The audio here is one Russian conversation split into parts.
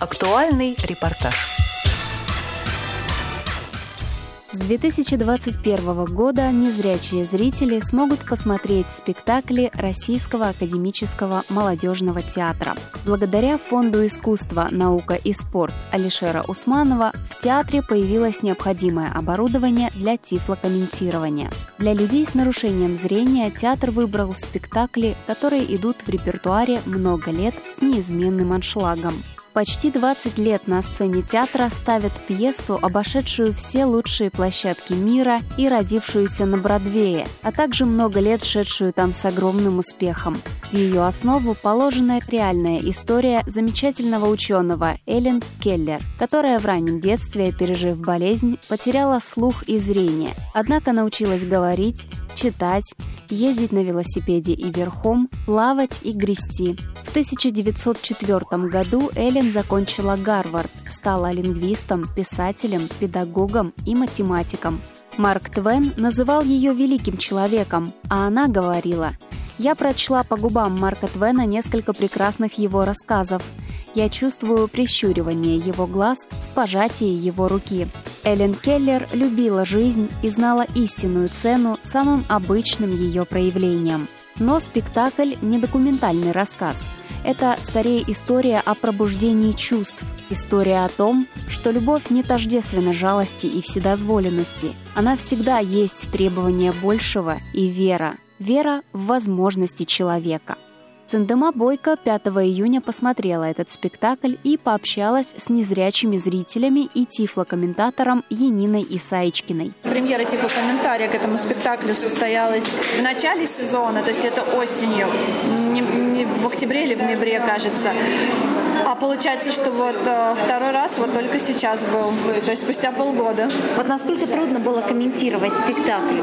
Актуальный репортаж. С 2021 года незрячие зрители смогут посмотреть спектакли Российского академического молодежного театра. Благодаря Фонду искусства, наука и спорт Алишера Усманова в театре появилось необходимое оборудование для тифлокомментирования. Для людей с нарушением зрения театр выбрал спектакли, которые идут в репертуаре много лет с неизменным аншлагом. Почти 20 лет на сцене театра ставят пьесу, обошедшую все лучшие площадки мира и родившуюся на Бродвее, а также много лет шедшую там с огромным успехом. В ее основу положена реальная история замечательного ученого Эллен Келлер, которая в раннем детстве, пережив болезнь, потеряла слух и зрение. Однако научилась говорить, читать, ездить на велосипеде и верхом, плавать и грести. В 1904 году Эллен закончила Гарвард, стала лингвистом, писателем, педагогом и математиком. Марк Твен называл ее великим человеком, а она говорила «Я прочла по губам Марка Твена несколько прекрасных его рассказов. Я чувствую прищуривание его глаз в пожатии его руки. Эллен Келлер любила жизнь и знала истинную цену самым обычным ее проявлением. Но спектакль – не документальный рассказ. Это скорее история о пробуждении чувств, история о том, что любовь не тождественна жалости и вседозволенности. Она всегда есть требование большего и вера. Вера в возможности человека – Цендема Бойко 5 июня посмотрела этот спектакль и пообщалась с незрячими зрителями и тифлокомментатором Яниной Исаичкиной. Премьера тифлокомментария к этому спектаклю состоялась в начале сезона, то есть это осенью, не, в октябре или в ноябре, кажется. А получается, что вот э, второй раз вот только сейчас был, то есть спустя полгода. Вот насколько трудно было комментировать спектакль?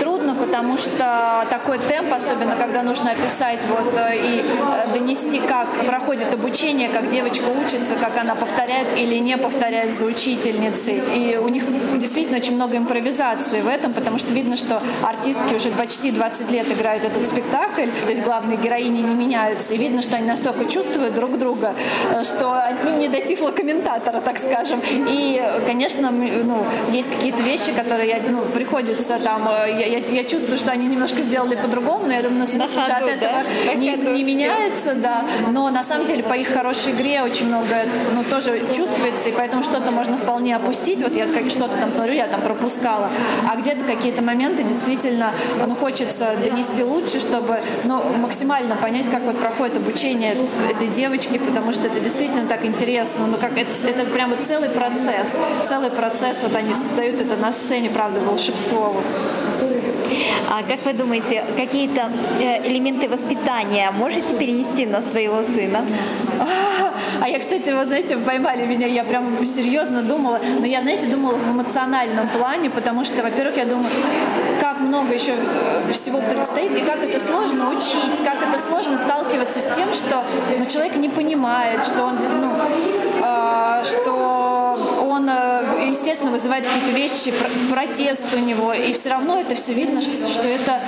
Трудно, потому что такой темп, особенно когда нужно описать вот э, и э, донести, как проходит обучение, как девочка учится, как она повторяет или не повторяет за учительницей. И у них действительно очень много импровизации в этом, потому что видно, что артистки уже почти 20 лет играют этот спектакль, то есть главные героини не меняются. И видно, что они настолько чувствуют друг друга, что они не до тифлокомментатора, так скажем. И, конечно, ну, есть какие-то вещи, которые я, ну, приходится там, э, я, я, я чувствую, что они немножко сделали по-другому, но я думаю, смысл же от этого да? не, не меняется, да. Но на самом деле по их хорошей игре очень много, ну, тоже чувствуется, и поэтому что-то можно вполне опустить. Вот я как что-то там смотрю, я там пропускала. А где-то какие-то моменты действительно, ну, хочется донести лучше, чтобы, ну, максимально понять, как вот проходит обучение этой девочки, потому что это действительно так интересно. Ну, как это, это прямо целый процесс. Целый процесс, вот они создают это на сцене, правда, волшебство. А как вы думаете, какие-то э, элементы воспитания можете перенести на своего сына? А я, кстати, вот знаете, поймали меня, я прям серьезно думала, но я, знаете, думала в эмоциональном плане, потому что, во-первых, я думаю, как много еще э, всего предстоит, и как это сложно учить, как это сложно сталкиваться с тем, что ну, человек не понимает, что он, ну, э, что естественно, вызывает какие-то вещи, протест у него, и все равно это все видно, что это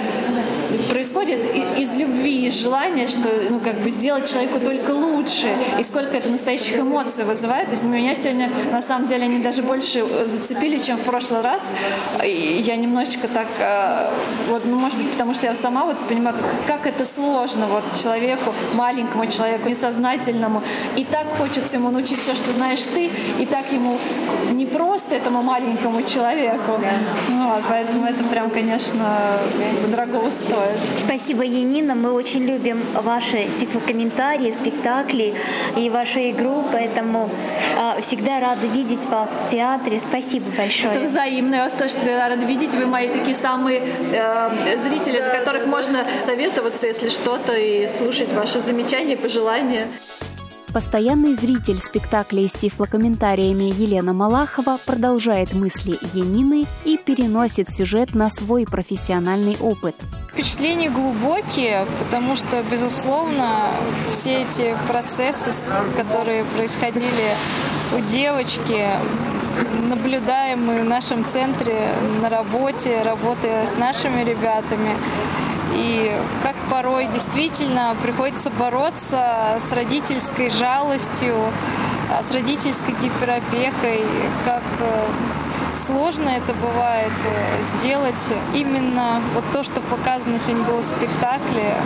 происходит из любви, из желания, что ну, как бы сделать человеку только лучше, и сколько это настоящих эмоций вызывает. То есть меня сегодня, на самом деле, они даже больше зацепили, чем в прошлый раз. И я немножечко так, э, вот, ну, может быть, потому что я сама вот понимаю, как, как это сложно вот человеку, маленькому человеку, несознательному, и так хочется ему научить все, что знаешь ты, и так ему не просто этому маленькому человеку. Ну, вот, поэтому это прям, конечно, дорого стоит. Спасибо, Янина. Мы очень любим ваши тифлокомментарии, спектакли и вашу игру, поэтому э, всегда рады видеть вас в театре. Спасибо большое. Это взаимно. Я вас тоже всегда рада видеть. Вы мои такие самые э, зрители, на которых можно советоваться, если что-то, и слушать ваши замечания, пожелания. Постоянный зритель спектакля с тифлокомментариями Елена Малахова продолжает мысли Янины и переносит сюжет на свой профессиональный опыт. Впечатления глубокие, потому что, безусловно, все эти процессы, которые происходили у девочки, наблюдаемые в нашем центре на работе, работая с нашими ребятами, и как порой действительно приходится бороться с родительской жалостью, а, с родительской гиперопекой, как э, сложно это бывает э, сделать именно вот то, что показано сегодня было в спектакле,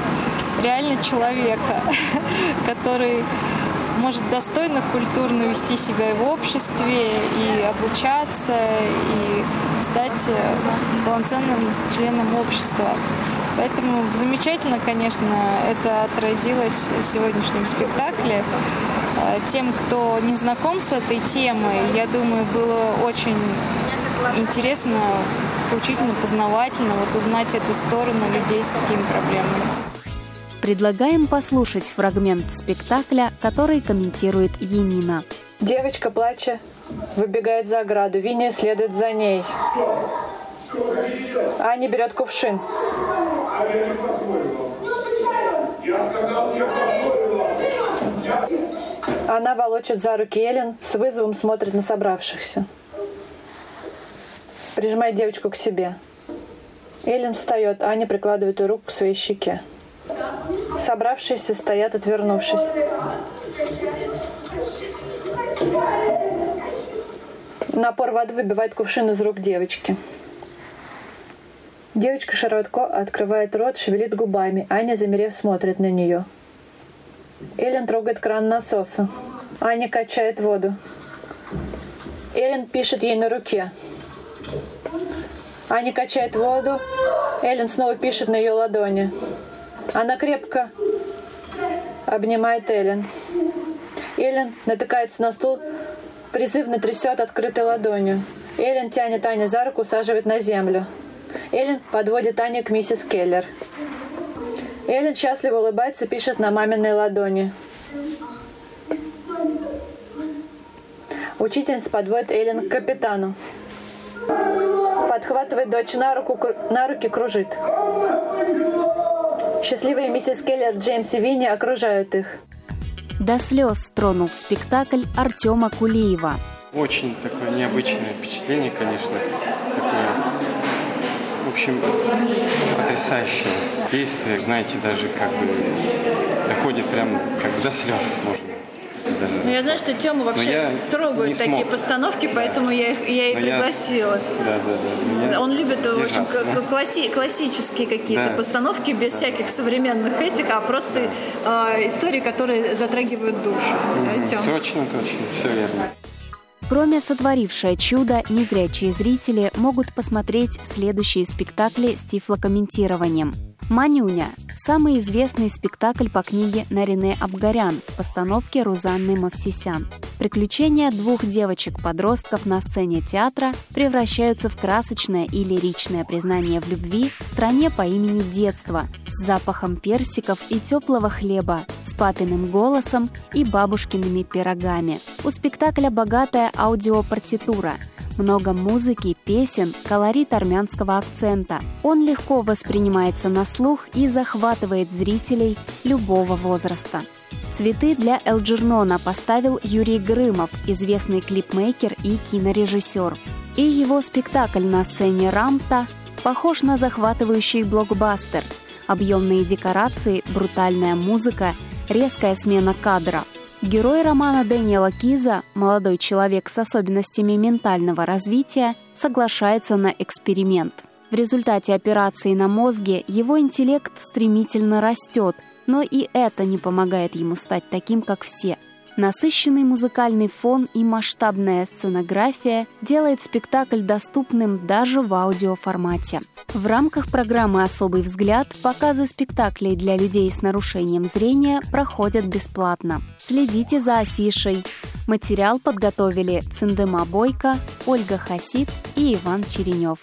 реально человека, который может достойно, культурно вести себя в обществе, и обучаться, и стать э, полноценным членом общества. Поэтому замечательно, конечно, это отразилось в сегодняшнем спектакле. Э, тем, кто не знаком с этой темой, я думаю, было очень интересно, поучительно, познавательно вот узнать эту сторону людей с такими проблемами. Предлагаем послушать фрагмент спектакля, который комментирует Енина. Девочка, плача, выбегает за ограду. Винни следует за ней. Аня берет кувшин. Она волочит за руки Эллен, с вызовом смотрит на собравшихся. Прижимает девочку к себе. Эллен встает, Аня прикладывает ее руку к своей щеке. Собравшиеся стоят, отвернувшись. Напор воды выбивает кувшин из рук девочки. Девочка широко открывает рот, шевелит губами. Аня, замерев, смотрит на нее. Эллен трогает кран насоса. Аня качает воду. Эллен пишет ей на руке. Аня качает воду. Эллен снова пишет на ее ладони. Она крепко обнимает Эллен. Эллен натыкается на стул, призывно трясет открытой ладонью. Эллен тянет Аню за руку, усаживает на землю. Эллен подводит Аню к миссис Келлер. Эллен счастливо улыбается, пишет на маминой ладони. Учительница подводит Эллен к капитану. Подхватывает дочь на, руку, на руки, кружит. Счастливые миссис Келлер, Джеймс и Винни окружают их. До слез тронул спектакль Артема Кулиева. Очень такое необычное впечатление, конечно. Такое, в общем, потрясающее действие. Знаете, даже как бы доходит прям как бы до слез можно даже. Ну, я знаю, что Тёма вообще трогает такие смог. постановки, да. поэтому я, их, я и Но пригласила. Я... Да, да, да. Я Он любит, в общем, класси, классические какие-то да. постановки без да. всяких современных этих, а просто да. э, истории, которые затрагивают душу. Угу. Да, точно, точно, все верно. Кроме «Сотворившее чудо», незрячие зрители могут посмотреть следующие спектакли с тифлокомментированием – «Манюня» – самый известный спектакль по книге Нарине Абгарян в постановке Рузанны Мавсисян. Приключения двух девочек-подростков на сцене театра превращаются в красочное и лиричное признание в любви стране по имени Детство с запахом персиков и теплого хлеба, с папиным голосом и бабушкиными пирогами. У спектакля богатая аудиопартитура – много музыки, песен, колорит армянского акцента. Он легко воспринимается на слух и захватывает зрителей любого возраста. Цветы для Элджернона поставил Юрий Грымов, известный клипмейкер и кинорежиссер. И его спектакль на сцене Рамта похож на захватывающий блокбастер. Объемные декорации, брутальная музыка, резкая смена кадра – Герой романа Дэниела Киза, молодой человек с особенностями ментального развития, соглашается на эксперимент. В результате операции на мозге его интеллект стремительно растет, но и это не помогает ему стать таким, как все – Насыщенный музыкальный фон и масштабная сценография делает спектакль доступным даже в аудиоформате. В рамках программы «Особый взгляд» показы спектаклей для людей с нарушением зрения проходят бесплатно. Следите за афишей. Материал подготовили Циндема Бойко, Ольга Хасид и Иван Черенев.